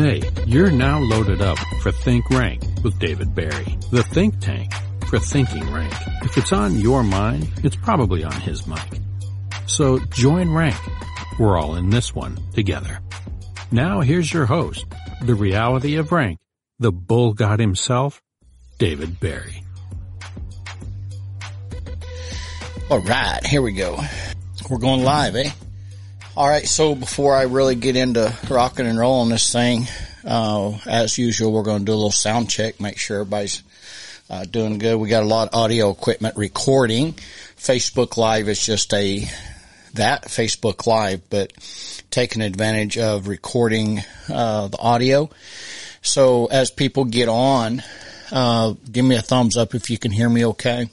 Hey, you're now loaded up for Think Rank with David Barry, the think tank for thinking rank. If it's on your mind, it's probably on his mic. So join rank. We're all in this one together. Now here's your host, the reality of rank, the bull god himself, David Barry. All right, here we go. We're going live, eh? All right, so before I really get into rocking and rolling this thing, uh, as usual, we're going to do a little sound check, make sure everybody's uh, doing good. We got a lot of audio equipment recording. Facebook Live is just a that Facebook Live, but taking advantage of recording uh, the audio. So as people get on, uh, give me a thumbs up if you can hear me okay.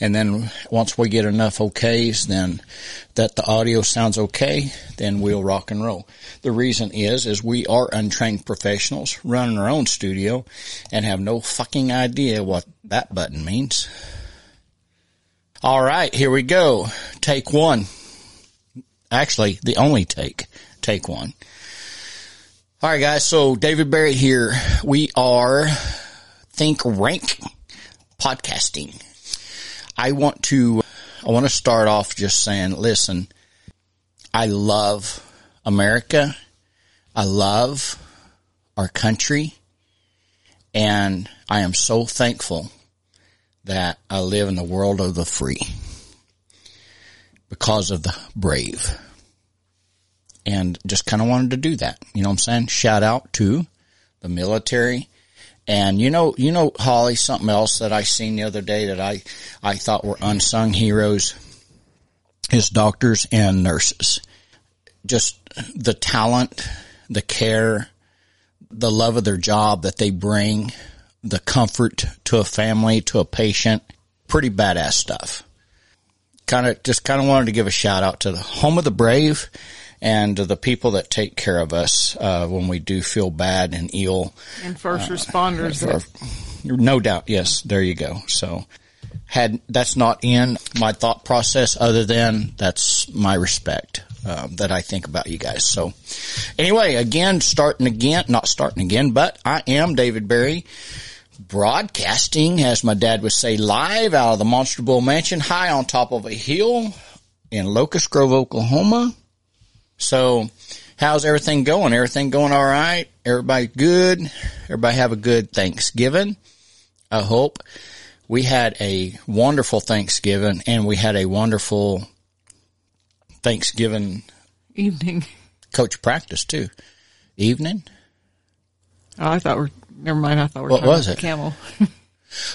And then once we get enough okays, then that the audio sounds okay, then we'll rock and roll. The reason is, is we are untrained professionals running our own studio and have no fucking idea what that button means. All right, here we go. Take one. Actually, the only take. Take one. All right, guys. So David Barrett here. We are Think Rank podcasting. I want to, I want to start off just saying, listen, I love America. I love our country and I am so thankful that I live in the world of the free because of the brave and just kind of wanted to do that. You know what I'm saying? Shout out to the military and you know, you know, Holly, something else that I seen the other day that I, I thought were unsung heroes is doctors and nurses. Just the talent, the care, the love of their job that they bring, the comfort to a family, to a patient. Pretty badass stuff. Kind of, just kind of wanted to give a shout out to the home of the brave and the people that take care of us uh, when we do feel bad and ill. And first responders. Uh, no doubt, yes. There you go. So, had that's not in my thought process, other than that's my respect um, that I think about you guys. So, anyway, again, starting again, not starting again, but I am David Barry broadcasting, as my dad would say, live out of the Monster Bull Mansion, high on top of a hill in Locust Grove, Oklahoma. So how's everything going? Everything going all right? Everybody good? Everybody have a good Thanksgiving? I hope. We had a wonderful Thanksgiving and we had a wonderful Thanksgiving evening coach practice too. Evening? Oh, I thought we're, never mind. I thought we are what was it? Camel.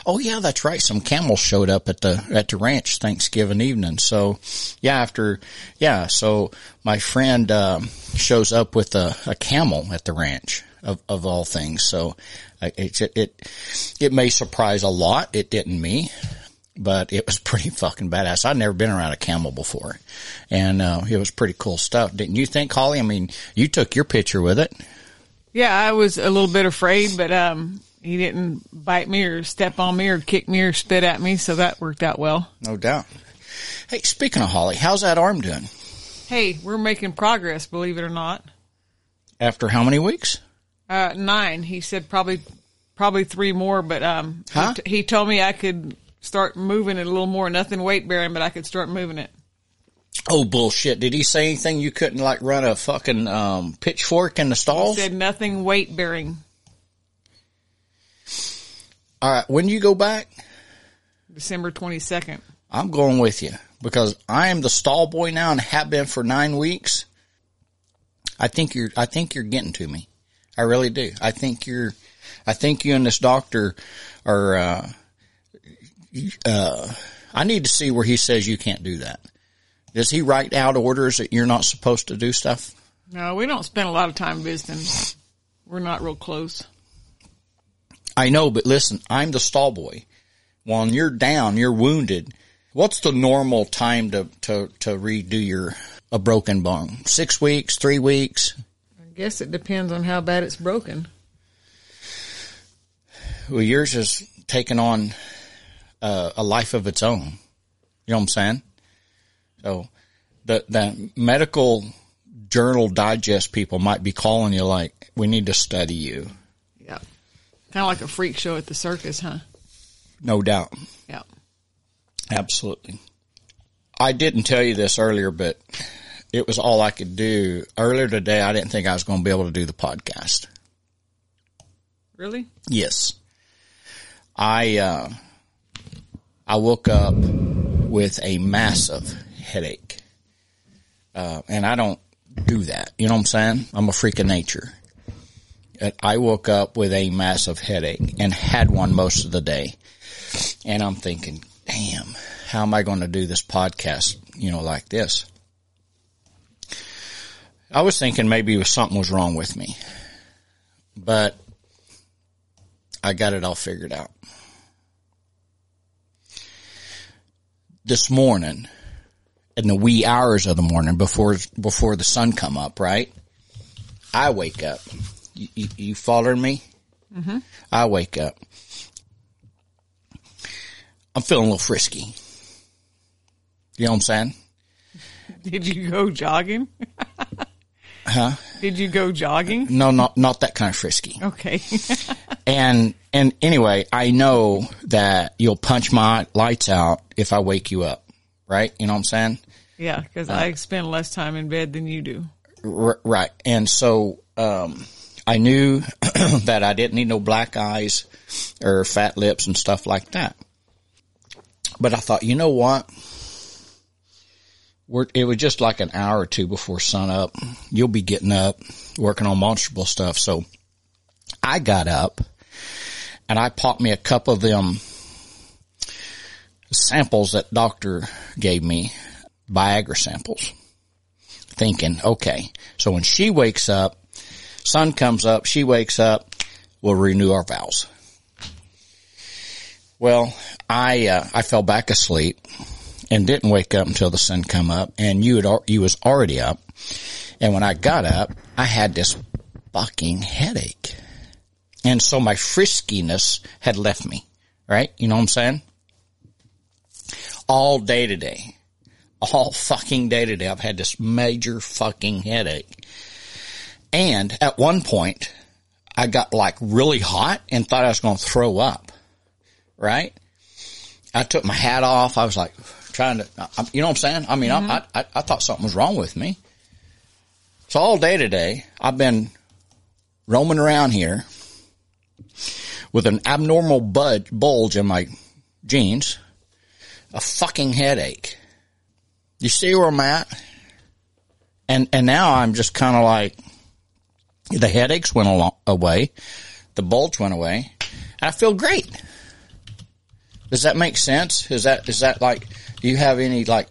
Oh yeah, that's right. Some camels showed up at the at the ranch Thanksgiving evening. So yeah, after yeah, so my friend uh, shows up with a, a camel at the ranch of of all things. So it, it it it may surprise a lot. It didn't me. But it was pretty fucking badass. I'd never been around a camel before, and uh, it was pretty cool stuff. Didn't you think, Holly? I mean, you took your picture with it. Yeah, I was a little bit afraid, but um, he didn't bite me or step on me or kick me or spit at me, so that worked out well. No doubt. Hey, speaking of Holly, how's that arm doing? Hey, we're making progress, believe it or not. After how many weeks? Uh, nine. He said probably, probably three more, but, um, huh? he, t- he told me I could start moving it a little more. Nothing weight bearing, but I could start moving it. Oh bullshit! Did he say anything? You couldn't like run a fucking um, pitchfork in the stalls? He said nothing weight bearing. All right. When you go back? December 22nd. I'm going with you because I am the stall boy now and have been for nine weeks. I think you're, I think you're getting to me. I really do. I think you're, I think you and this doctor are, uh, uh, I need to see where he says you can't do that. Does he write out orders that you're not supposed to do stuff? No, we don't spend a lot of time visiting. We're not real close. I know, but listen, I'm the stall boy. When you're down, you're wounded. What's the normal time to, to, to redo your, a broken bone? Six weeks, three weeks? I guess it depends on how bad it's broken. Well, yours is taking on uh, a life of its own. You know what I'm saying? So the, the medical journal digest people might be calling you like, we need to study you. Yeah. Kind of like a freak show at the circus, huh? No doubt. Yeah. Absolutely. I didn't tell you this earlier, but it was all I could do. Earlier today, I didn't think I was going to be able to do the podcast. Really? Yes. I, uh, I woke up with a massive headache. Uh, and I don't do that. You know what I'm saying? I'm a freak of nature. I woke up with a massive headache and had one most of the day. And I'm thinking, damn, how am I going to do this podcast, you know, like this? I was thinking maybe something was wrong with me, but I got it all figured out. This morning, in the wee hours of the morning before before the sun come up, right? I wake up. You, you, you following me? Mm-hmm. I wake up. I'm feeling a little frisky. You know what I'm saying? Did you go jogging? Huh? Did you go jogging? No, not not that kind of frisky. Okay. And and anyway, I know that you'll punch my lights out if I wake you up, right? You know what I'm saying? yeah, because I spend less time in bed than you do. R- right. And so um, I knew that I didn't need no black eyes or fat lips and stuff like that. But I thought, you know what? We're, it was just like an hour or two before sun up. You'll be getting up, working on Monster Bull stuff. So I got up and I popped me a couple of them samples that doctor gave me, Viagra samples, thinking, okay, so when she wakes up, sun comes up, she wakes up, we'll renew our vows. Well, I, uh, I fell back asleep and didn't wake up until the sun come up and you had, you was already up. And when I got up, I had this fucking headache. And so my friskiness had left me, right? You know what I'm saying? All day today, all fucking day today, I've had this major fucking headache. And at one point, I got like really hot and thought I was going to throw up, right? I took my hat off. I was like trying to, you know what I'm saying? I mean, I, mm-hmm. I, I thought something was wrong with me. So all day today, I've been roaming around here with an abnormal bud, bulge in my jeans, a fucking headache. You see where I'm at? And, and now I'm just kind of like, the headaches went along, away, the bulge went away, and I feel great. Does that make sense? Is that, is that like, do you have any like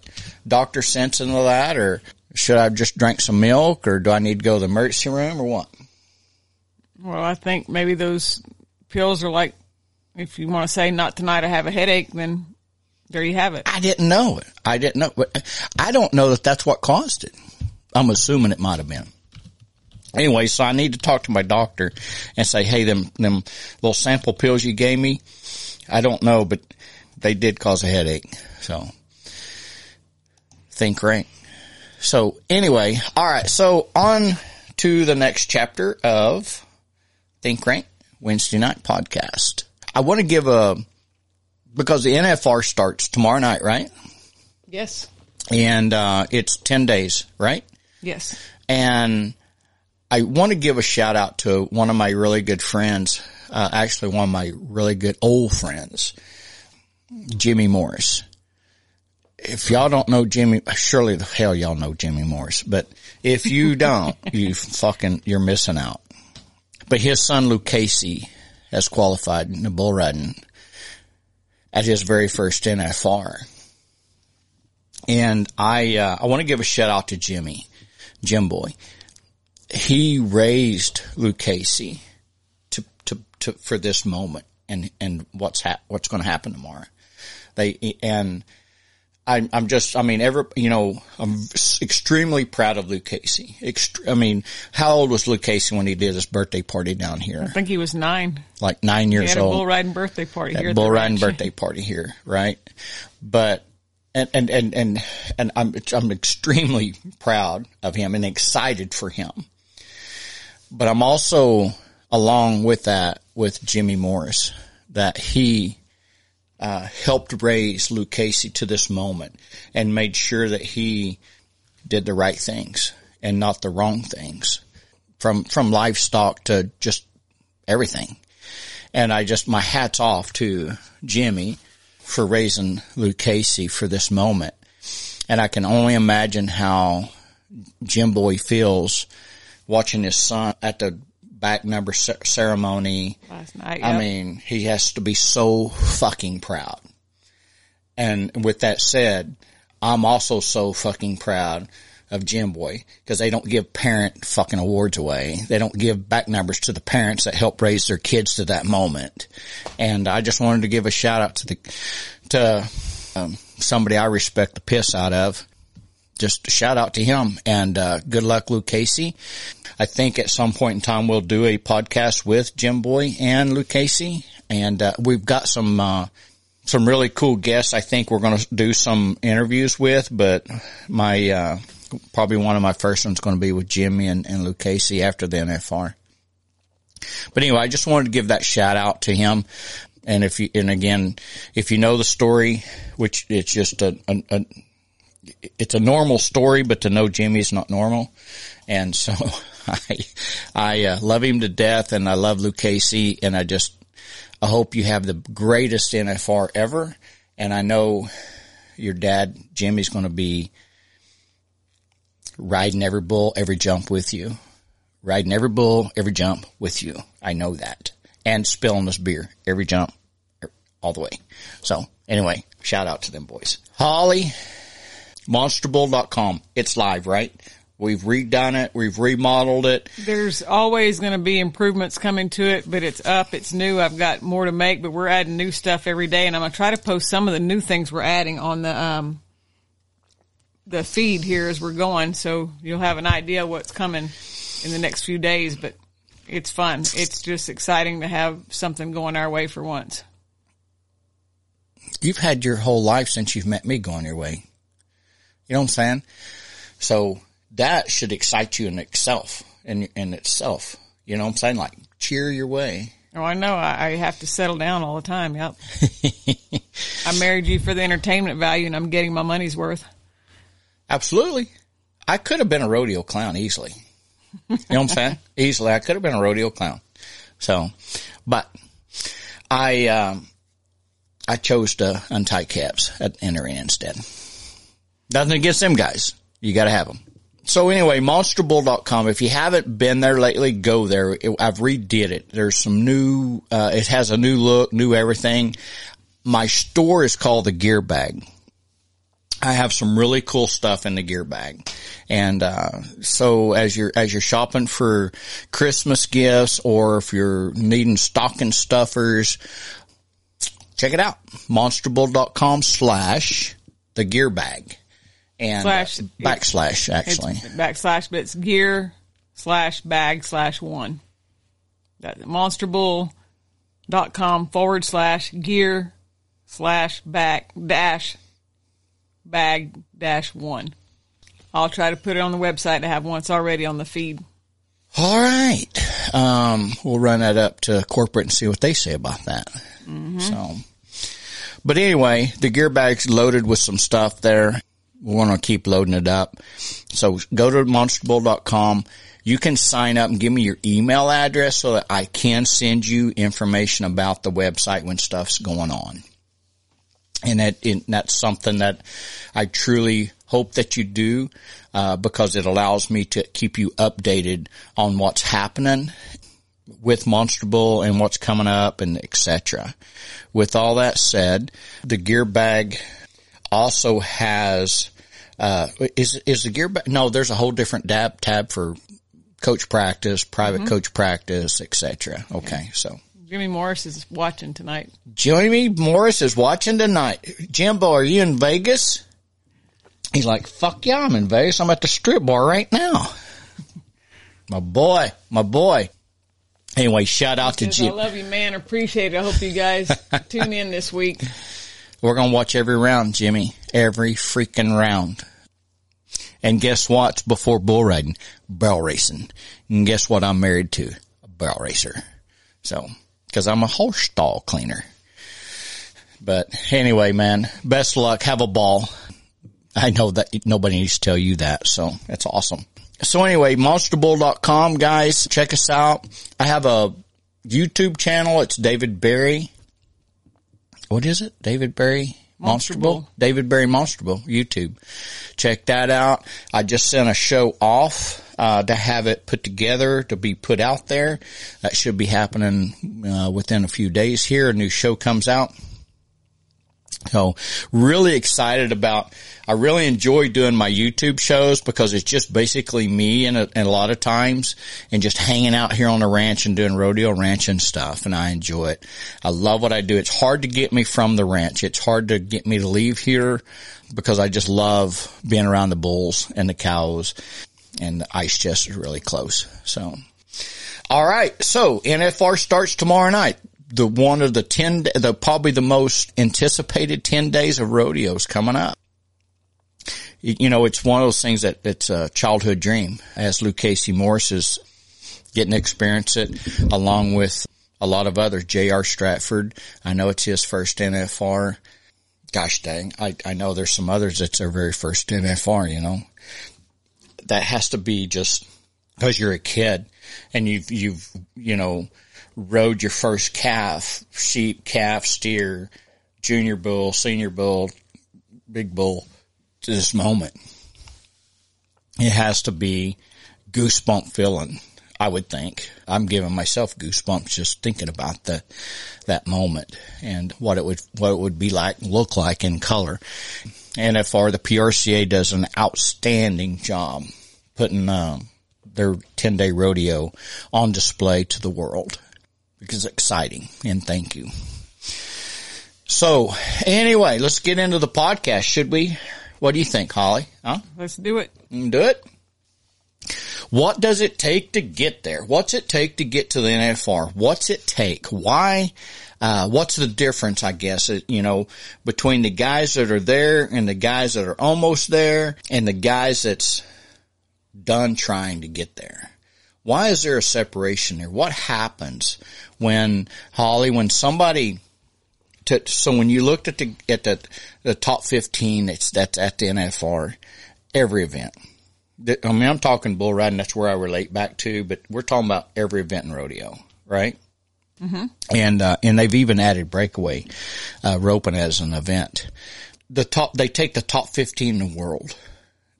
doctor sense into that or should I just drink some milk or do I need to go to the emergency room or what? Well, I think maybe those pills are like, if you want to say not tonight, I have a headache, then there you have it. I didn't know it. I didn't know. But I don't know that that's what caused it. I'm assuming it might have been. Anyway, so I need to talk to my doctor and say, hey, them, them little sample pills you gave me, I don't know, but they did cause a headache. So think right. So anyway, all right. So on to the next chapter of Think Rank Wednesday night podcast. I want to give a, because the NFR starts tomorrow night, right? Yes. And, uh, it's 10 days, right? Yes. And I want to give a shout out to one of my really good friends, uh, actually one of my really good old friends, Jimmy Morris. If y'all don't know Jimmy, surely the hell y'all know Jimmy Morris, but if you don't, you fucking, you're missing out. But his son Lukasey has qualified in the bull riding at his very first NFR. And I, uh, I want to give a shout out to Jimmy, Jim Boy. He raised Lukasey to, to, to, for this moment and, and what's hap- what's going to happen tomorrow. They, and I'm, I'm just, I mean, ever, you know, I'm extremely proud of Lukasey. Ext- I mean, how old was Lukasey when he did his birthday party down here? I think he was nine. Like nine years old bull riding birthday party here. at at bull riding ranch. birthday party here, right? But and, and, and, and, and I'm, I'm extremely proud of him and excited for him. But I'm also along with that with Jimmy Morris that he, uh, helped raise Lukasey to this moment and made sure that he did the right things and not the wrong things from, from livestock to just everything. And I just, my hat's off to Jimmy for raising Lukasey for this moment. And I can only imagine how Jim Boy feels watching his son at the back number ceremony last night. I mean, he has to be so fucking proud. And with that said, I'm also so fucking proud of Jim Boy because they don't give parent fucking awards away. They don't give back numbers to the parents that help raise their kids to that moment. And I just wanted to give a shout out to the, to um, somebody I respect the piss out of. Just a shout out to him and, uh, good luck, Lukasey. I think at some point in time we'll do a podcast with Jim Boy and Lukasey and, uh, we've got some, uh, some really cool guests I think we're going to do some interviews with, but my, uh, probably one of my first ones going to be with Jimmy and, and Lukasey after the NFR. But anyway, I just wanted to give that shout out to him. And if you, and again, if you know the story, which it's just a, a, a it's a normal story, but to know Jimmy is not normal. And so I, I uh, love him to death and I love Lukasey and I just, I hope you have the greatest NFR ever. And I know your dad, Jimmy's going to be riding every bull, every jump with you. Riding every bull, every jump with you. I know that. And spilling this beer every jump all the way. So anyway, shout out to them boys. Holly, monsterbull.com. It's live, right? We've redone it. We've remodeled it. There's always going to be improvements coming to it, but it's up. It's new. I've got more to make, but we're adding new stuff every day and I'm going to try to post some of the new things we're adding on the, um, the feed here as we're going, so you'll have an idea what's coming in the next few days. But it's fun. It's just exciting to have something going our way for once. You've had your whole life since you've met me going your way. You know what I'm saying? So that should excite you in itself, in, in itself. You know what I'm saying? Like cheer your way. Oh, I know. I, I have to settle down all the time. Yep. I married you for the entertainment value and I'm getting my money's worth. Absolutely. I could have been a rodeo clown easily. You know what I'm saying? easily. I could have been a rodeo clown. So, but I, um, I chose to untie caps at entering instead. Nothing against them guys. You got to have them. So anyway, monsterbull.com. If you haven't been there lately, go there. I've redid it. There's some new, uh, it has a new look, new everything. My store is called the Gear Bag. I have some really cool stuff in the gear bag. And, uh, so as you're, as you're shopping for Christmas gifts or if you're needing stocking stuffers, check it out. Monsterbull.com slash the gear bag and slash, uh, backslash actually backslash, but it's gear slash bag slash one. That monsterbull.com forward slash gear slash back dash bag dash one. I'll try to put it on the website to have once already on the feed. All right. Um, we'll run that up to corporate and see what they say about that. Mm-hmm. So, but anyway, the gear bag's loaded with some stuff there. We want to keep loading it up. So go to monsterbull.com. You can sign up and give me your email address so that I can send you information about the website when stuff's going on. And that, and that's something that I truly hope that you do, uh, because it allows me to keep you updated on what's happening with Monster Bull and what's coming up and etc. With all that said, the gear bag also has, uh, is, is the gear? No, there's a whole different tab, tab for coach practice, private mm-hmm. coach practice, etc. Okay. So Jimmy Morris is watching tonight. Jimmy Morris is watching tonight. Jimbo, are you in Vegas? He's like, fuck yeah, I'm in Vegas. I'm at the strip bar right now. my boy, my boy. Anyway, shout out to Jim. I love you, man. Appreciate it. I hope you guys tune in this week. We're going to watch every round, Jimmy. every freaking round. And guess what? before bull riding? Barrel racing. And guess what I'm married to? A barrel racer. So, cause I'm a horse stall cleaner. But anyway, man, best luck. Have a ball. I know that nobody needs to tell you that. So that's awesome. So anyway, monsterbull.com guys, check us out. I have a YouTube channel. It's David Barry. What is it? David Barry Monster, Monster Bull? Bull. David Barry Monster Bull YouTube. Check that out. I just sent a show off, uh, to have it put together to be put out there. That should be happening, uh, within a few days here. A new show comes out. So really excited about, I really enjoy doing my YouTube shows because it's just basically me and a, and a lot of times and just hanging out here on the ranch and doing rodeo ranch and stuff. And I enjoy it. I love what I do. It's hard to get me from the ranch. It's hard to get me to leave here because I just love being around the bulls and the cows and the ice chest is really close. So all right. So NFR starts tomorrow night. The one of the 10, the probably the most anticipated 10 days of rodeos coming up. You know, it's one of those things that it's a childhood dream as Lukasey Morris is getting to experience it along with a lot of others. J.R. Stratford. I know it's his first NFR. Gosh dang. I, I know there's some others that's their very first NFR, you know, that has to be just because you're a kid and you've, you've, you know, rode your first calf, sheep, calf, steer, junior bull, senior bull, big bull to this moment. It has to be goosebump feeling, I would think. I'm giving myself goosebumps just thinking about the, that moment and what it would, what it would be like, look like in color. NFR, the PRCA does an outstanding job putting, um, their 10 day rodeo on display to the world because it's exciting and thank you. So anyway, let's get into the podcast. Should we? What do you think, Holly? Huh? Let's do it. Do it. What does it take to get there? What's it take to get to the NFR? What's it take? Why? Uh, what's the difference, I guess, you know, between the guys that are there and the guys that are almost there and the guys that's done trying to get there? Why is there a separation there? What happens when Holly, when somebody to, so when you looked at the at the, the top fifteen, it's that's at the NFR, every event. The- I mean, I'm talking bull riding. That's where I relate back to, but we're talking about every event in rodeo, right? Mm-hmm. And uh, and they've even added breakaway uh, roping as an event. The top, they take the top fifteen in the world.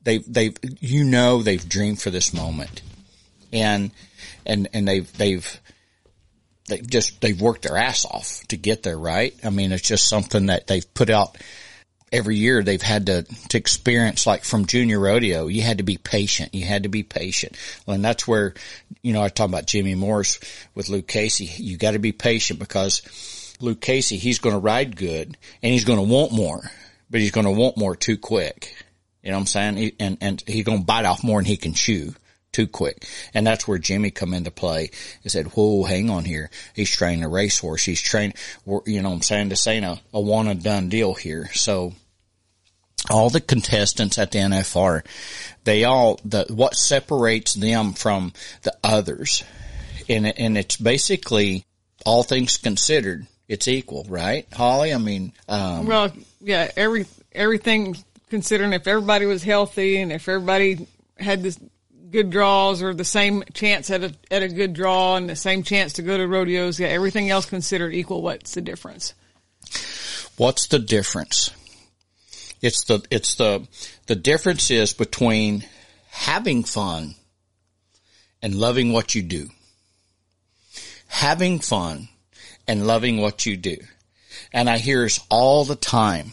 They they you know they've dreamed for this moment, and and and they've they've they just they've worked their ass off to get there, right? I mean, it's just something that they've put out every year. They've had to to experience, like from junior rodeo, you had to be patient. You had to be patient, and that's where you know I talk about Jimmy Morris with Lukasey. You got to be patient because Lukasey, he's going to ride good and he's going to want more, but he's going to want more too quick. You know what I'm saying? And and he's going to bite off more than he can chew too quick. And that's where Jimmy come into play and said, whoa, hang on here. He's training a racehorse. He's trained, you know I'm saying? This ain't a, a one and done deal here. So all the contestants at the NFR, they all, the, what separates them from the others. And, and it's basically all things considered. It's equal, right? Holly? I mean, um, Well, yeah, every everything considering if everybody was healthy and if everybody had this good draws or the same chance at a at a good draw and the same chance to go to rodeos, yeah, everything else considered equal, what's the difference? What's the difference? It's the, it's the, the difference is between having fun and loving what you do. Having fun and loving what you do. And I hear this all the time.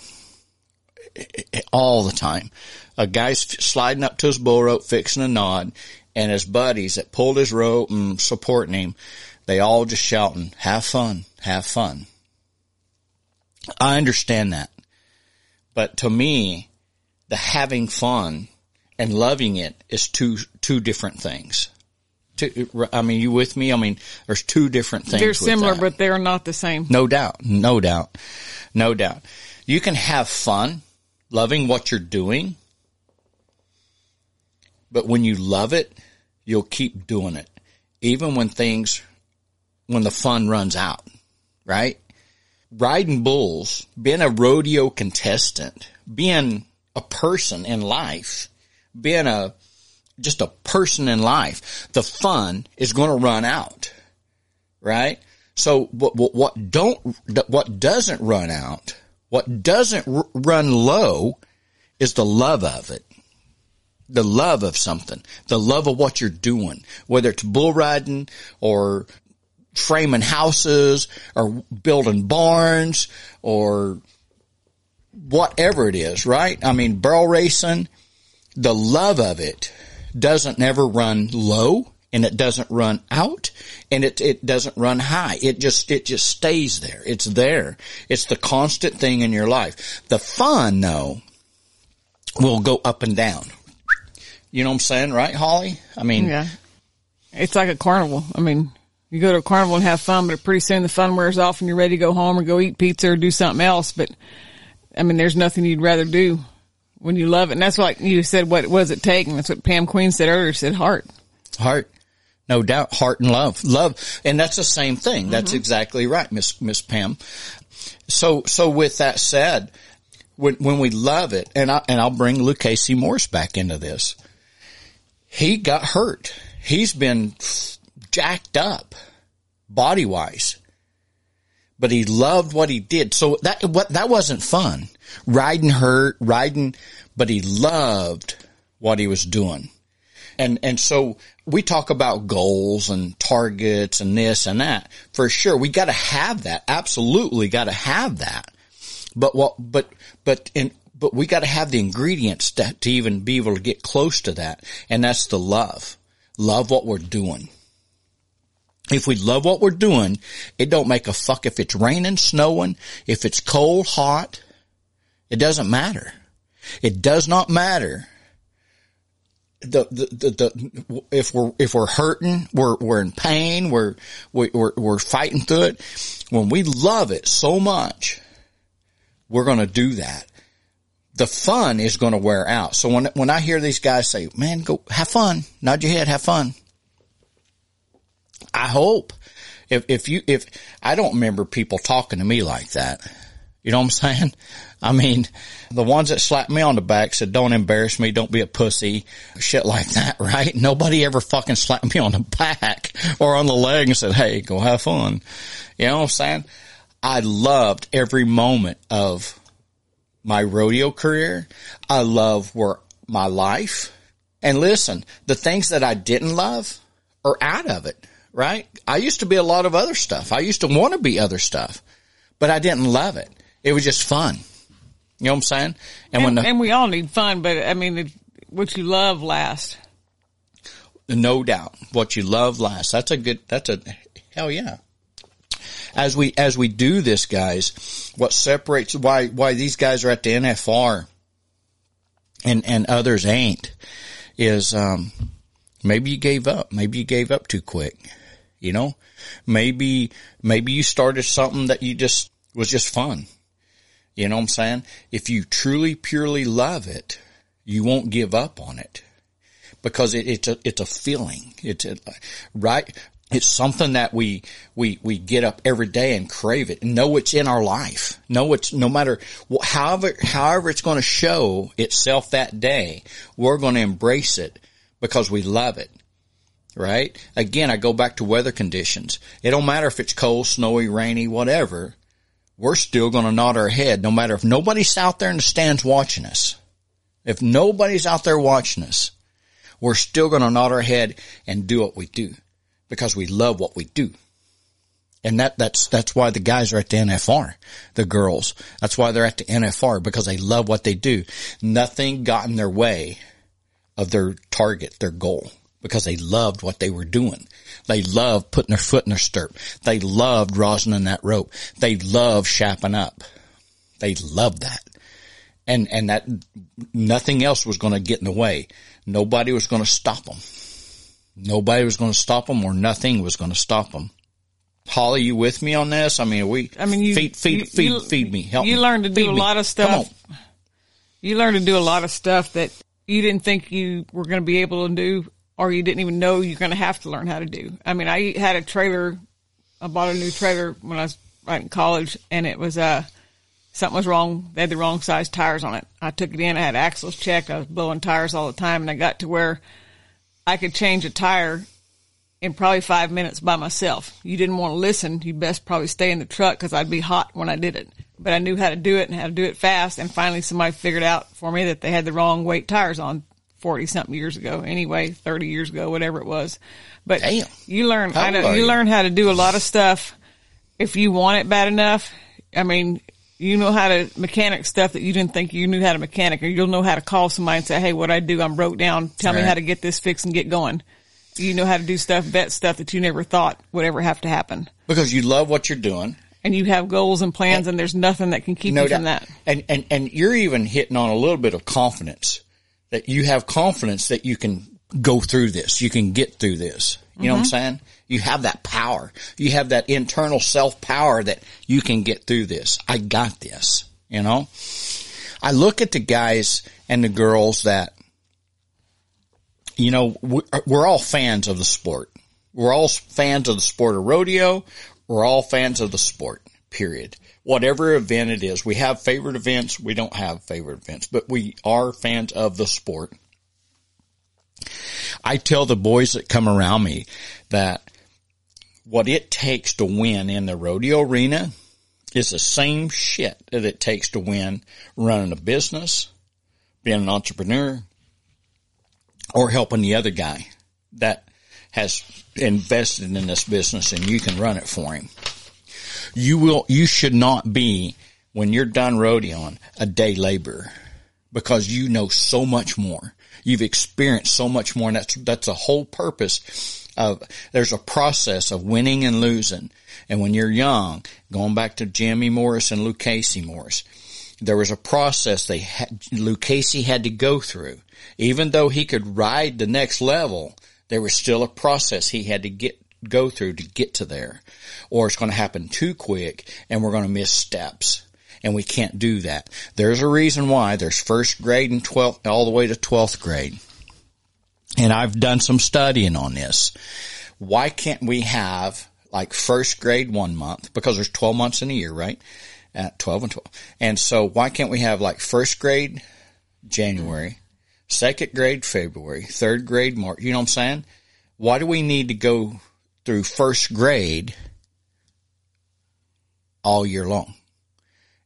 All the time. A guy's sliding up to his bull rope, fixing a nod, and his buddies that pulled his rope and supporting him, they all just shouting, have fun, have fun. I understand that. But to me, the having fun and loving it is two, two different things. Two, I mean, you with me? I mean, there's two different things. They're similar, but they're not the same. no doubt, no doubt, no doubt. You can have fun loving what you're doing. But when you love it, you'll keep doing it. Even when things, when the fun runs out, right? Riding bulls, being a rodeo contestant, being a person in life, being a, just a person in life, the fun is going to run out, right? So what, what, what don't, what doesn't run out, what doesn't r- run low is the love of it. The love of something, the love of what you're doing, whether it's bull riding or framing houses or building barns or whatever it is, right? I mean, barrel racing, the love of it doesn't never run low and it doesn't run out and it, it doesn't run high. It just, it just stays there. It's there. It's the constant thing in your life. The fun though will go up and down. You know what I'm saying? Right, Holly? I mean, Yeah. It's like a carnival. I mean, you go to a carnival and have fun, but pretty soon the fun wears off and you're ready to go home or go eat pizza or do something else. But I mean, there's nothing you'd rather do when you love it. And that's like you said, what was it taking? That's what Pam Queen said earlier, said heart. heart. No doubt, heart and love, love, and that's the same thing. That's mm-hmm. exactly right, Miss Miss Pam. So, so with that said, when when we love it, and I and I'll bring Lukasey Morris back into this. He got hurt. He's been jacked up, body wise, but he loved what he did. So that what that wasn't fun. Riding hurt, riding, but he loved what he was doing. And, and so we talk about goals and targets and this and that for sure. We got to have that. Absolutely got to have that. But what, but, but in, but we got to have the ingredients to, to even be able to get close to that. And that's the love. Love what we're doing. If we love what we're doing, it don't make a fuck if it's raining, snowing, if it's cold, hot. It doesn't matter. It does not matter the, the, the, the, if we're, if we're hurting, we're, we're in pain, we're, we're, we're fighting through it. When we love it so much, we're going to do that. The fun is going to wear out. So when, when I hear these guys say, man, go have fun, nod your head, have fun. I hope if, if you, if I don't remember people talking to me like that, you know what I'm saying? I mean, the ones that slapped me on the back said, don't embarrass me. Don't be a pussy. Shit like that, right? Nobody ever fucking slapped me on the back or on the leg and said, Hey, go have fun. You know what I'm saying? I loved every moment of my rodeo career. I love where my life and listen, the things that I didn't love are out of it, right? I used to be a lot of other stuff. I used to want to be other stuff, but I didn't love it. It was just fun. You know what I'm saying? And, when the, and we all need fun, but I mean, it, what you love lasts. no doubt, what you love lasts. That's a good. That's a hell yeah. As we as we do this, guys, what separates why why these guys are at the NFR and and others ain't is um maybe you gave up. Maybe you gave up too quick. You know, maybe maybe you started something that you just was just fun. You know what I'm saying? If you truly, purely love it, you won't give up on it because it, it's a, it's a feeling. It's a, right. It's something that we, we, we get up every day and crave it and know it's in our life. Know it's no matter however, however it's going to show itself that day, we're going to embrace it because we love it. Right. Again, I go back to weather conditions. It don't matter if it's cold, snowy, rainy, whatever we're still going to nod our head no matter if nobody's out there in the stands watching us. If nobody's out there watching us, we're still going to nod our head and do what we do because we love what we do. And that, that's, that's why the guys are at the NFR, the girls. That's why they're at the NFR because they love what they do. Nothing got in their way of their target, their goal because they loved what they were doing. They loved putting their foot in their stirrup. They loved rosining that rope. They loved shapping up. They loved that. And, and that nothing else was going to get in the way. Nobody was going to stop them. Nobody was going to stop them or nothing was going to stop them. Holly, you with me on this? I mean, we, I mean, you, feed, feed, you, feed, you, feed me. Help you me. learn to do Feed a me. lot of Come on. stuff. You learn to do a lot of stuff that you didn't think you were going to be able to do or you didn't even know you're going to have to learn how to do. I mean, I had a trailer, I bought a new trailer when I was right in college and it was, uh, something was wrong. They had the wrong size tires on it. I took it in. I had axles checked. I was blowing tires all the time and I got to where I could change a tire in probably five minutes by myself. You didn't want to listen. You best probably stay in the truck because I'd be hot when I did it. But I knew how to do it and how to do it fast. And finally somebody figured out for me that they had the wrong weight tires on 40 something years ago. Anyway, 30 years ago, whatever it was. But Damn. you learn, How I know, you you? learn how to do a lot of stuff if you want it bad enough. I mean, you know how to mechanic stuff that you didn't think you knew how to mechanic, or you'll know how to call somebody and say, "Hey, what I do, I'm broke down. Tell me how to get this fixed and get going." You know how to do stuff, vet stuff that you never thought would ever have to happen, Because you love what you're doing. and you have goals and plans, and there's nothing that can keep No you from that. And, and, and you're even hitting on a little bit of confidence that you have confidence that you can go through this. You can get through this. You know what I'm mm-hmm. saying? You have that power. You have that internal self power that you can get through this. I got this, you know? I look at the guys and the girls that, you know, we- we're all fans of the sport. We're all fans of the sport of rodeo. We're all fans of the sport, period. Whatever event it is, we have favorite events. We don't have favorite events, but we are fans of the sport. I tell the boys that come around me that what it takes to win in the rodeo arena is the same shit that it takes to win running a business, being an entrepreneur, or helping the other guy that has invested in this business and you can run it for him. You will, you should not be, when you're done rodeoing, a day laborer because you know so much more. You've experienced so much more and that's, that's the whole purpose of, there's a process of winning and losing. And when you're young, going back to Jimmy Morris and Lukasey Morris, there was a process they had, Lukasey had to go through. Even though he could ride the next level, there was still a process he had to get, go through to get to there. Or it's going to happen too quick and we're going to miss steps. And we can't do that. There's a reason why there's first grade and 12th, all the way to 12th grade. And I've done some studying on this. Why can't we have like first grade one month? Because there's 12 months in a year, right? At 12 and 12. And so why can't we have like first grade January, second grade February, third grade March? You know what I'm saying? Why do we need to go through first grade all year long?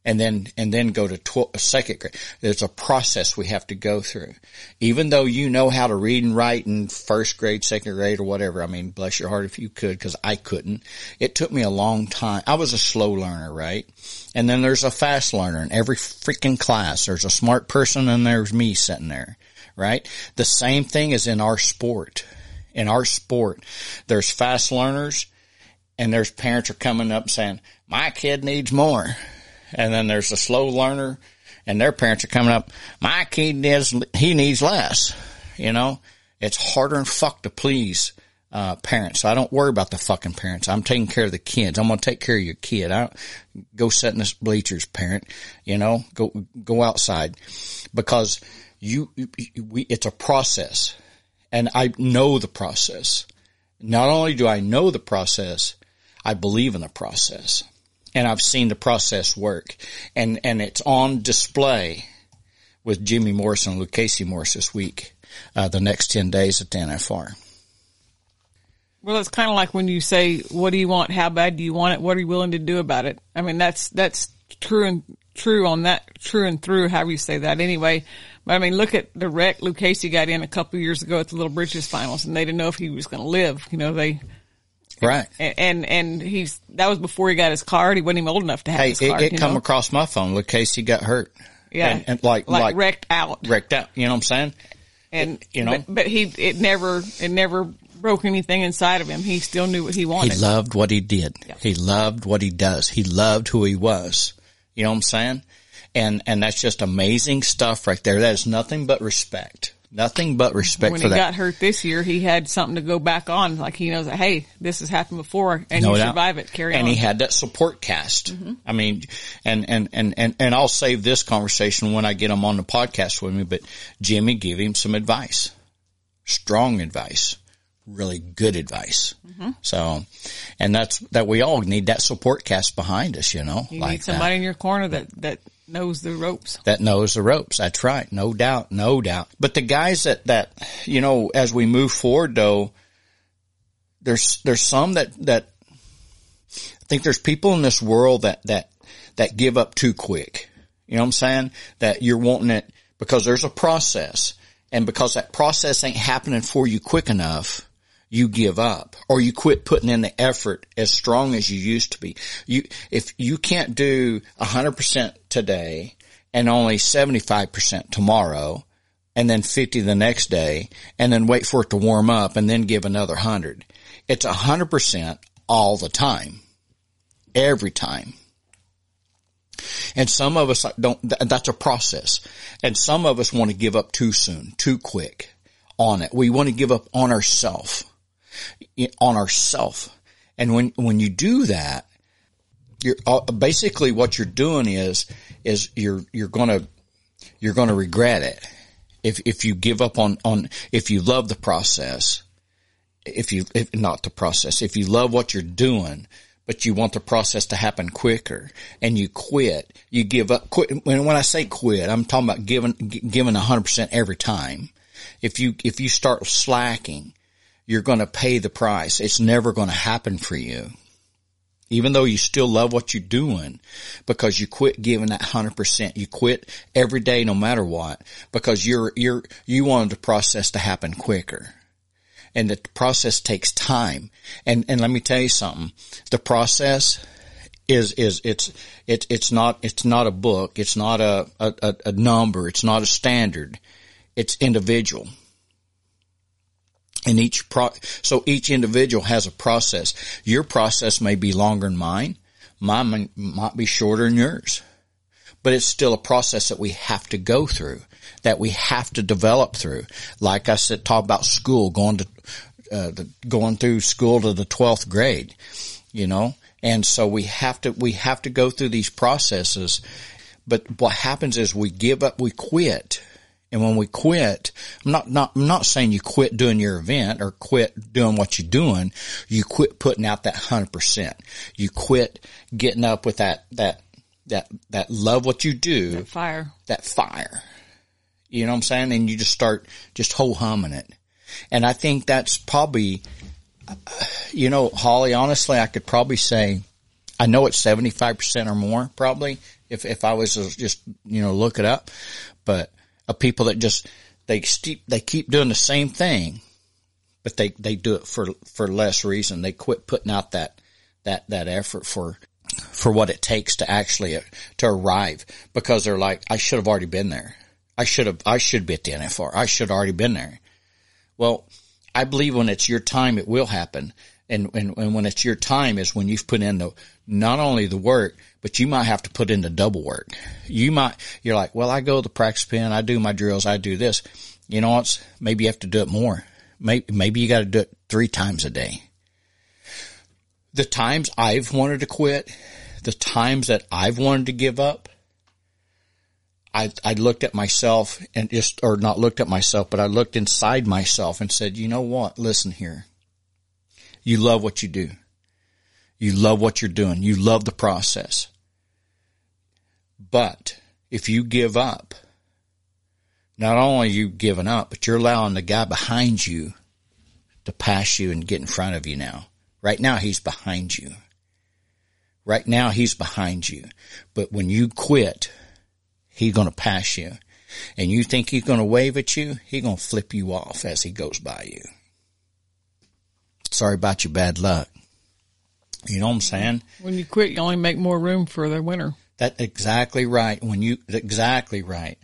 And then and then go to tw- second grade. There's a process we have to go through. Even though you know how to read and write in first grade, second grade, or whatever. I mean, bless your heart if you could, because I couldn't. It took me a long time. I was a slow learner, right? And then there's a fast learner in every freaking class. There's a smart person, and there's me sitting there, right? The same thing is in our sport. In our sport, there's fast learners, and there's parents are coming up saying, "My kid needs more." And then there's a slow learner and their parents are coming up. My kid needs, he needs less. You know, it's harder than fuck to please, uh, parents. So I don't worry about the fucking parents. I'm taking care of the kids. I'm going to take care of your kid. I don't go sit in the bleachers, parent, you know, go, go outside because you, we, it's a process and I know the process. Not only do I know the process, I believe in the process and I've seen the process work and, and it's on display with Jimmy Morris and Casey Morris this week, uh, the next 10 days at the NFR. Well, it's kind of like when you say, "What do you want? How bad do you want it? What are you willing to do about it?" I mean, that's that's true and true on that, true and through. However you say that, anyway. But I mean, look at the wreck Casey got in a couple years ago at the Little Britches finals, and they didn't know if he was going to live. You know, they Right. and and he's that was before he got his card. He wasn't even old enough to have Hey, his it, card. it you come know? across my phone. Lukasey got hurt. yeah, And, and like, like, like, wrecked out. wrecked out. You know what I'm saying? and you know? but, but he it never it never broke anything inside of him. He still knew what he wanted. He loved what he did. Yeah. He loved what he does. He loved who he was. You know what I'm saying? And, and that's just amazing stuff right there. That is nothing but respect. Nothing but respect when for he got hurt this year, he had something to go back on. Like he knows that, hey, this has happened before and No you doubt. survive it. Carry and on. And he had that support cast. I mean, and, and, and, and, and I'll save this conversation when I get him on the podcast with me, but Jimmy gave him some advice, strong advice, really good advice. Mm-hmm. So, and that's, that we all need that support cast behind us, you know, you like need somebody that, in your corner that, that knows the ropes. that knows the ropes. That's right. No doubt. No doubt. But the guys that, that, you know, as we move forward though, there's, there's some that, that I think there's people in this world that, that, that give up too quick. You know what I'm saying? That you're wanting it because there's a process and because that process ain't happening for you quick enough, you give up or you quit putting in the effort as strong as you used to be. You, if you can't do hundred percent today and only 75% tomorrow and then 50 the next day and then wait for it to warm up and then give another hundred. It's hundred percent all the time every time. And some of us don't, that's a process. And some of us want to give up too soon, too quick on it. We want to give up on ourself, on ourself. And when, when you do that, you're uh, basically what you're doing is, is you're, you're going to, you're going to regret it. If, if you give up on, on, if you love the process, if you, if not the process, if you love what you're doing, but you want the process to happen quicker and you quit, you give up, quit. When, when I say quit, I'm talking about giving, gi- giving hundred percent every time. If you, if you start slacking, you're going to pay the price. It's never going to happen for you. Even though you still love what you're doing because you quit giving that hundred percent. You quit every day no matter what because you're, you're, you wanted the process to happen quicker and the process takes time. And and let me tell you something. The process is is it's it's it's not it's not a book. It's not a, a- a number. It's not a standard. It's individual. And each pro so each individual has a process. Your process may be longer than mine. Mine might be shorter than yours but it's still a process that we have to go through, that we have to develop through. Like I said, talk about school, going to, uh, the, going through school to the 12th grade, you know? And so we have to, we have to go through these processes. But what happens is we give up, we quit. And when we quit, I'm not, not, I'm not saying you quit doing your event or quit doing what you're doing. You quit putting out that hundred percent. You quit getting up with that, that, that, that love what you do, Fire. that fire. You know what I'm saying? And you just start just ho humming it. And I think that's probably, you know, Holly, honestly, I could probably say, I know it's 75% or more probably if, if I was just, you know, look it up, but of people that just, they steep, they keep doing the same thing, but they, they do it for, for less reason. They quit putting out that, that, that effort for, for what it takes to actually uh, to arrive because they're like, I should have already been there. I should have, I should be at the NFR. I should have already been there. Well, I believe when it's your time, it will happen. And, and, and when it's your time is when you've put in the, not only the work, but you might have to put in the double work. You might, you're like, well, I go to the practice pen. I do my drills. I do this. You know what? Maybe you have to do it more. Maybe, maybe you got to do it three times a day the times I've wanted to quit, the times that I've wanted to give up, I, I looked at myself and just, or not looked at myself, but I looked inside myself and said, you know what? Listen here. You love what you do. You love what you're doing. You love the process. But if you give up, not only you giving up, but you're allowing the guy behind you to pass you and get in front of you now. Right now he's behind you. Right now he's behind you. But when you quit, he's going to pass you. And you think he's going to wave at you, he's going to flip you off as he goes by you. Sorry about your bad luck. You know what I'm saying? When you quit, you only make more room for the winner. That's exactly right. When you, exactly right.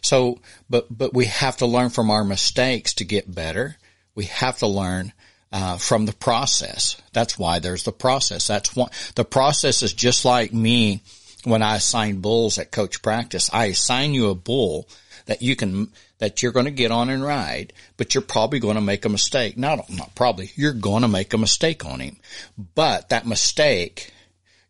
So, but, but we have to learn from our mistakes to get better. We have to learn, uh, from the process. That's why there's the process. That's one, the process is just like me when I assign bulls at coach practice. I assign you a bull that you can, that you're going to get on and ride, but you're probably going to make a mistake. Not, not probably, you're going to make a mistake on him. But that mistake,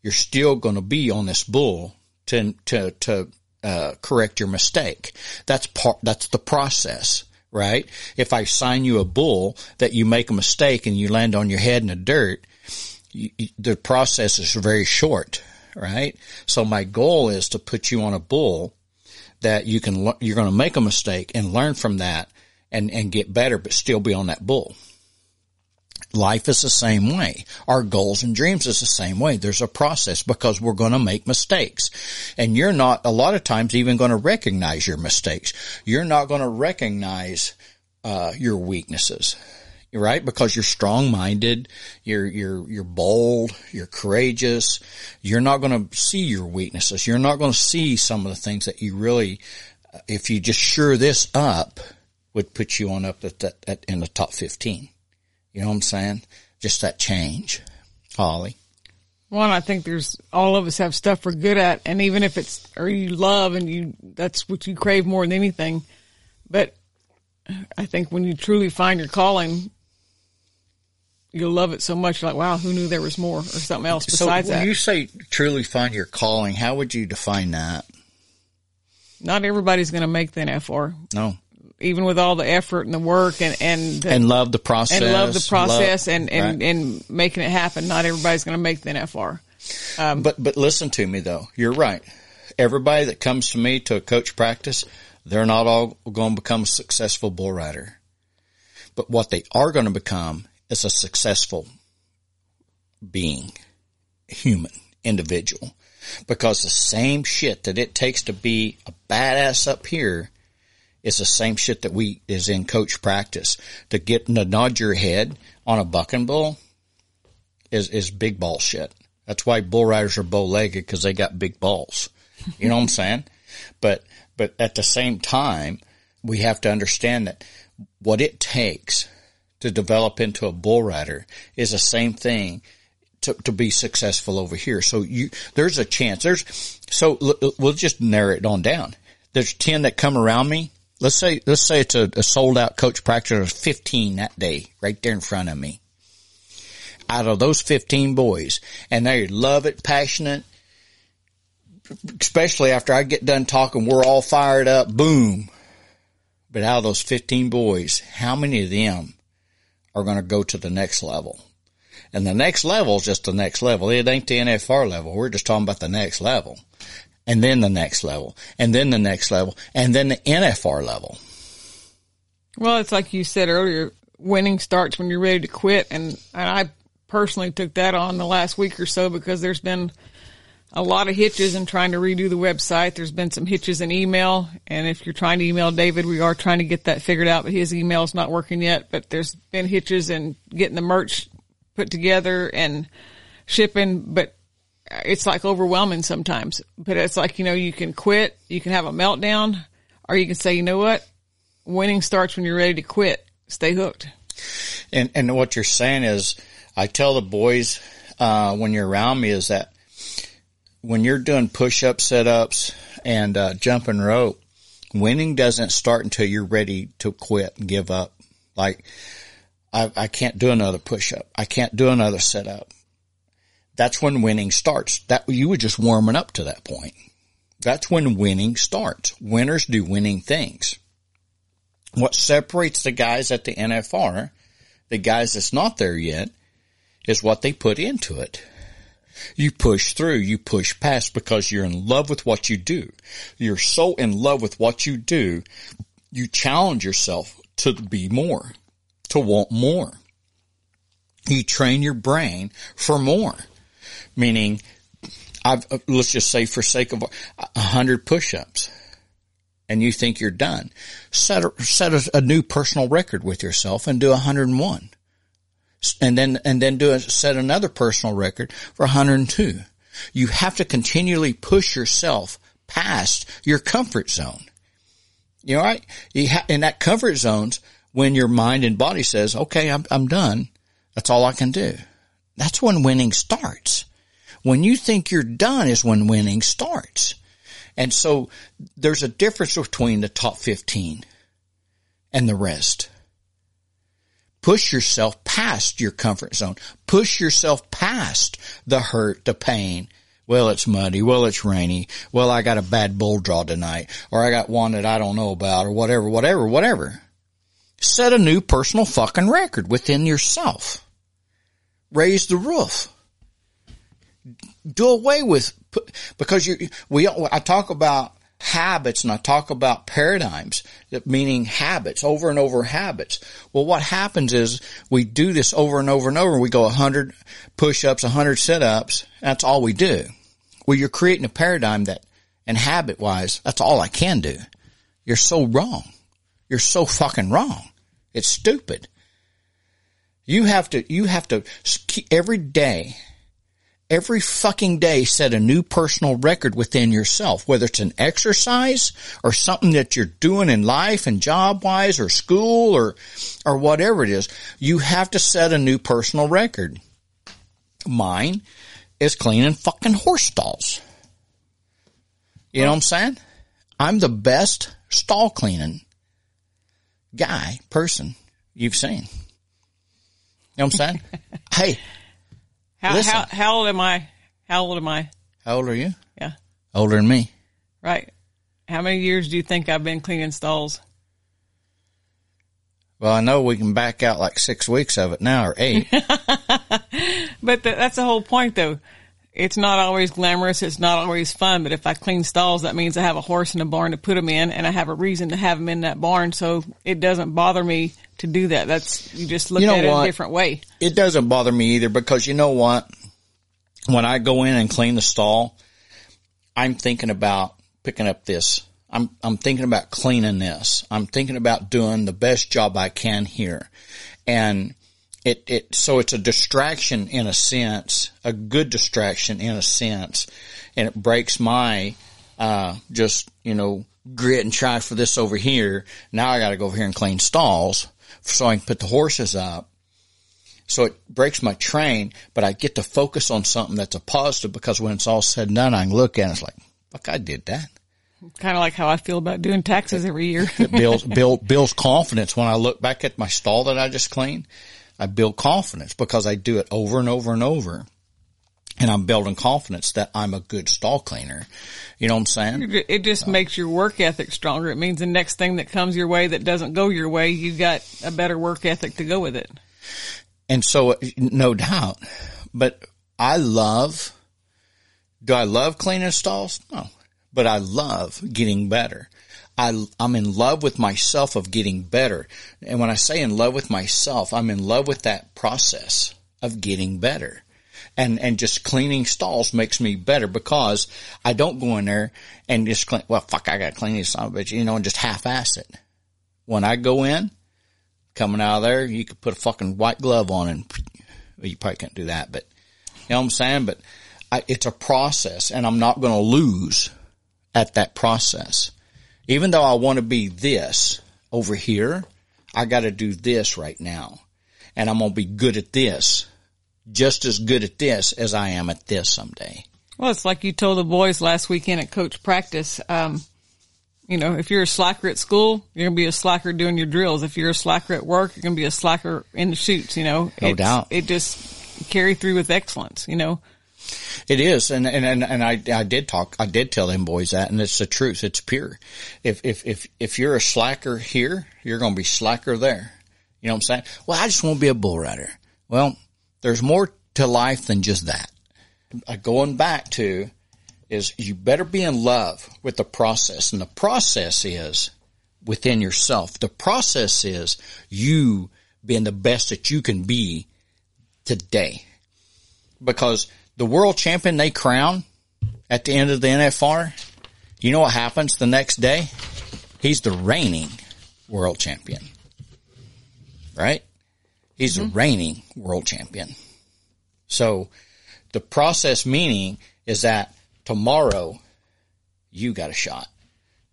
you're still going to be on this bull to, to, to, uh, correct your mistake. That's part, that's the process, right? If I sign you a bull that you make a mistake and you land on your head in the dirt, you, the process is very short, right? So my goal is to put you on a bull that you can, you're going to make a mistake and learn from that and, and get better, but still be on that bull. Life is the same way. Our goals and dreams is the same way. There's a process because we're going to make mistakes. And you're not, a lot of times, even going to recognize your mistakes. You're not going to recognize, uh, your weaknesses right? Because you're strong-minded, you're, you're, you're bold, you're courageous. You're not going to see your weaknesses. You're not going to see some of the things that you really, uh, if you just sure this up, would put you on up at that, at, in the top 15. You know what I'm saying? Just that change. Holly. One, I think there's all of us have stuff we're good at, and even if it's or you love and you that's what you crave more than anything. But I think when you truly find your calling, you'll love it so much. Like, wow, who knew there was more or something else besides so when that? you say truly find your calling, how would you define that? Not everybody's going to make the NFR. No. Even with all the effort and the work and and the, and love the process and love the process love, and and, right. and making it happen. Not everybody's going to make the NFR. Um, but but listen to me though. You're right. Everybody that comes to me to a coach practice, they're not all going to become a successful bull rider. But what they are going to become is a successful being, human, individual. Because the same shit that it takes to be a badass up here is the same shit that we is in coach practice. To get to nod your head on a bucking bull is is big ball shit. That's why bull riders are bow legged because they got big balls. You know what I'm saying? But but at the same time, we have to understand that what it takes to develop into a bull rider is the same thing to, to be successful over here. So you, there's a chance. There's, so we'll just narrow it on down. There's 10 that come around me. Let's say, let's say it's a, a sold out coach practice. There's 15 that day right there in front of me. Out of those 15 boys and they love it, passionate, especially after I get done talking, we're all fired up. Boom. But out of those 15 boys, how many of them are going to go to the next level? And the next level is just the next level. It ain't the NFR level. We're just talking about the next level and then the next level and then the next level and then the NFR level. Well, it's like you said earlier, winning starts when you're ready to quit. And, and I personally took that on the last week or so because there's been a lot of hitches in trying to redo the website. There's been some hitches in email. And if you're trying to email David, we are trying to get that figured out, but his email is not working yet. But there's been hitches in getting the merch put together and shipping, but it's like overwhelming sometimes. But it's like, you know, you can quit, you can have a meltdown, or you can say, you know what? Winning starts when you're ready to quit. Stay hooked. And, and what you're saying is, I tell the boys, uh, when you're around me is that when you're doing push up sit-ups and uh, jumping rope, winning doesn't start until you're ready to quit and give up. Like, I, I can't do another push up. I can't do another sit up. That's when winning starts. That you were just warming up to that point. That's when winning starts. Winners do winning things. What separates the guys at the NFR, the guys that's not there yet, is what they put into it. You push through, you push past because you're in love with what you do. You're so in love with what you do, you challenge yourself to be more, to want more. You train your brain for more, meaning I've, uh, let's just say for sake of a hundred push-ups and you think you're done, set a, set a, a new personal record with yourself and do 101 and then and then do a, set another personal record for 102. You have to continually push yourself past your comfort zone. You know, right? You ha- in that comfort zones, when your mind and body says, "Okay, I'm I'm done. That's all I can do." That's when winning starts. When you think you're done is when winning starts. And so there's a difference between the top 15 and the rest. Push yourself past your comfort zone. Push yourself past the hurt, the pain. Well, it's muddy. Well, it's rainy. Well, I got a bad bull draw tonight or I got one that I don't know about or whatever, whatever, whatever. Set a new personal fucking record within yourself. Raise the roof. Do away with, because you, we, I talk about habits and I talk about paradigms, meaning habits, over and over habits. Well, what happens is we do this over and over and over. We go a hundred push-ups, a hundred sit-ups. That's all we do. Well, you're creating a paradigm that, and habit wise, that's all I can do. You're so wrong. You're so fucking wrong. It's stupid. You have to, you have to every day every fucking day set a new personal record within yourself, whether it's an exercise or something that you're doing in life and job wise or school or, or whatever it is. You have to set a new personal record. Mine is cleaning fucking horse stalls. You know what I'm saying? I'm the best stall cleaning guy, person you've seen. You know what I'm saying? hey, how, Listen. how, how old am I? How old am I? How old are you? Yeah. Older than me. Right. How many years do you think I've been cleaning stalls? Well, I know we can back out like six weeks of it now or eight. but the, that's the whole point though. It's not always glamorous. It's not always fun. But if I clean stalls, that means I have a horse in a barn to put them in and I have a reason to have them in that barn. So it doesn't bother me to do that. That's, you just look you know at it a different way. It doesn't bother me either because you know what? When I go in and clean the stall, I'm thinking about picking up this. I'm, I'm thinking about cleaning this. I'm thinking about doing the best job I can here. And it, it, so it's a distraction in a sense, a good distraction in a sense. And it breaks my, uh, just, you know, grit and try for this over here. Now I got to go over here and clean stalls so I can put the horses up. So it breaks my train, but I get to focus on something that's a positive because when it's all said and done, I can look at it. It's like, fuck, I did that. Kind of like how I feel about doing taxes every year. it builds, build, builds confidence when I look back at my stall that I just cleaned. I build confidence because I do it over and over and over. And I'm building confidence that I'm a good stall cleaner. You know what I'm saying? It just makes your work ethic stronger. It means the next thing that comes your way that doesn't go your way, you got a better work ethic to go with it. And so, uh, no doubt. But I love, do I love cleaning stalls? No. But I love getting better. I, I'm in love with myself of getting better. And when I say in love with myself, I'm in love with that process of getting better and, and just cleaning stalls makes me better because I don't go in there and just clean, well, fuck, I got to clean these son but you know, and just half-ass it. When I go in, coming out of there, you could put a fucking white glove on and well, you probably can't do that, but you know what I'm saying? But I, it's a process and I'm not going to lose at that process. Even though I want to be this over here, I got to do this right now and I'm going to be good at this just as good at this as I am at this someday. Well, it's like you told the boys last weekend at coach practice. Um, you know, if you're a slacker at school, you're going to be a slacker doing your drills. If you're a slacker at work, you're going to be a slacker in the chutes, you know. No it's, doubt. It just carry through with excellence, you know. It is, and and and, and I I did talk, I did tell them boys that, and it's the truth. It's pure. If if if if you're a slacker here, you're going to be slacker there. You know what I'm saying? Well, I just want to be a bull rider. Well, there's more to life than just that. Uh, going back to is you better be in love with the process. And the process is within yourself. The process is you being the best that you can be today. Because the world champion they crown at the end of the NFR, you know what happens the next day? He's the reigning world champion. Right? He's mm-hmm. the reigning world champion. So the process meaning is that tomorrow you got a shot,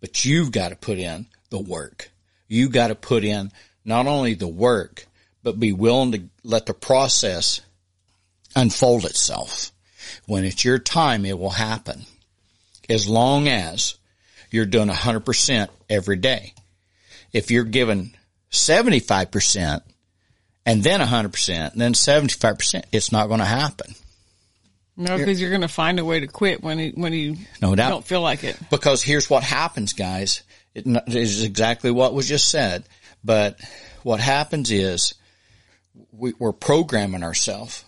but you've got to put in the work. You got to put in not only the work, but be willing to let the process unfold itself. When it's your time, it will happen. As long as you're doing 100% every day. If you're given 75%, and then 100%, and then 75%, it's not going to happen. No, because you're going to find a way to quit when you, when you No doubt. don't feel like it. Because here's what happens, guys. It is exactly what was just said. But what happens is we, we're programming ourselves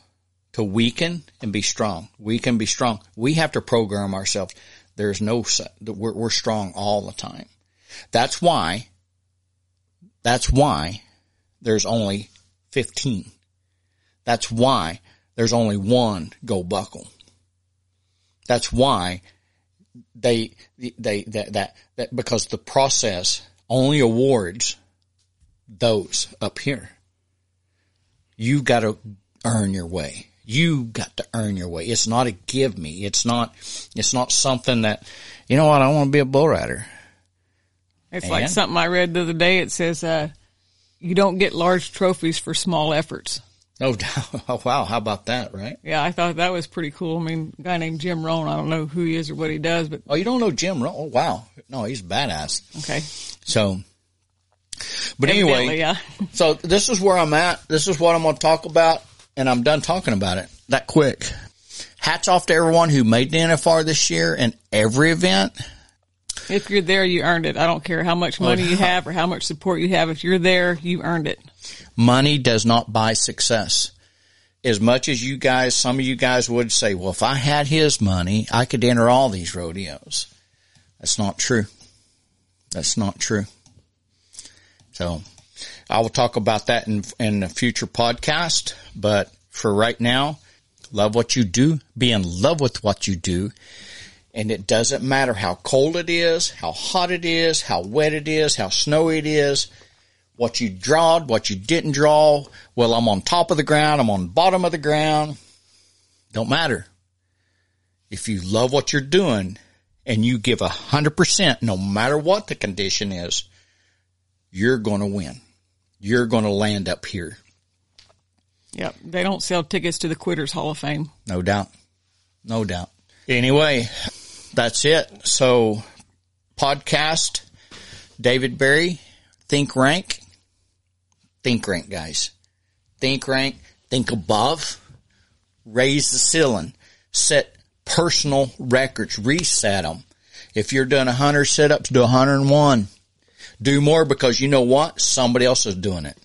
to weaken and be strong. We can be strong. We have to program ourselves. There's no, we're, we're strong all the time. That's why, that's why there's only 15. That's why there's only one go buckle. That's why they, they, that, that, that, because the process only awards those up here. You've got to earn your way. You got to earn your way. It's not a give me. It's not, it's not something that, you know what, I want to be a bull rider. It's like something I read the other day. It says, uh, you don't get large trophies for small efforts. Doubt. Oh, wow. How about that, right? Yeah, I thought that was pretty cool. I mean, a guy named Jim Rohn, I don't know who he is or what he does, but Oh, you don't know Jim Rohn? Oh, wow. No, he's badass. okay. So, but Evidently, anyway, yeah. so this is where I'm at. This is what I'm going to talk about, and I'm done talking about it that quick. Hats off to everyone who made the NFR this year and every event. If you're there, you earned it. I don't care how much money you have or how much support you have. If you're there, you earned it. Money does not buy success. As much as you guys, some of you guys would say, well, if I had his money, I could enter all these rodeos. That's not true. That's not true. So I will talk about that in, in a future podcast, but for right now, love what you do, be in love with what you do. And it doesn't matter how cold it is, how hot it is, how wet it is, how snowy it is what you drawed, what you didn't draw. Well, I'm on top of the ground. I'm on bottom of the ground. Don't matter. If you love what you're doing and you give a hundred percent, no matter what the condition is, you're going to win. You're going to land up here. Yep. They don't sell tickets to the Quitters Hall of Fame. No doubt. No doubt. Anyway, that's it. So podcast, David Barry, Think Rank, Think Rank guys. Think rank, think above, raise the ceiling, set personal records, reset them. If you're doing 100 sit-ups, do 101. Do more because you know what? Somebody else is doing it.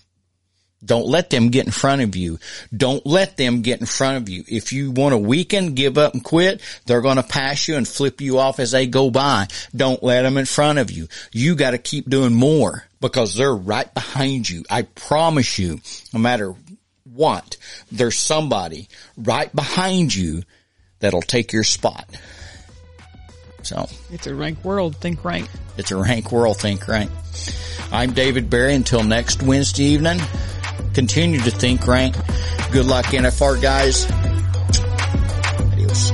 Don't let them get in front of you. Don't let them get in front of you. If you want to weaken, give up and quit, they're going to pass you and flip you off as they go by. Don't let them in front of you. You got to keep doing more because they're right behind you. I promise you, no matter what, there's somebody right behind you that'll take your spot. So it's a rank world. Think rank. It's a rank world. Think rank. I'm David Barry. Until next Wednesday evening, continue to think rank. Good luck, NFR guys. Adios.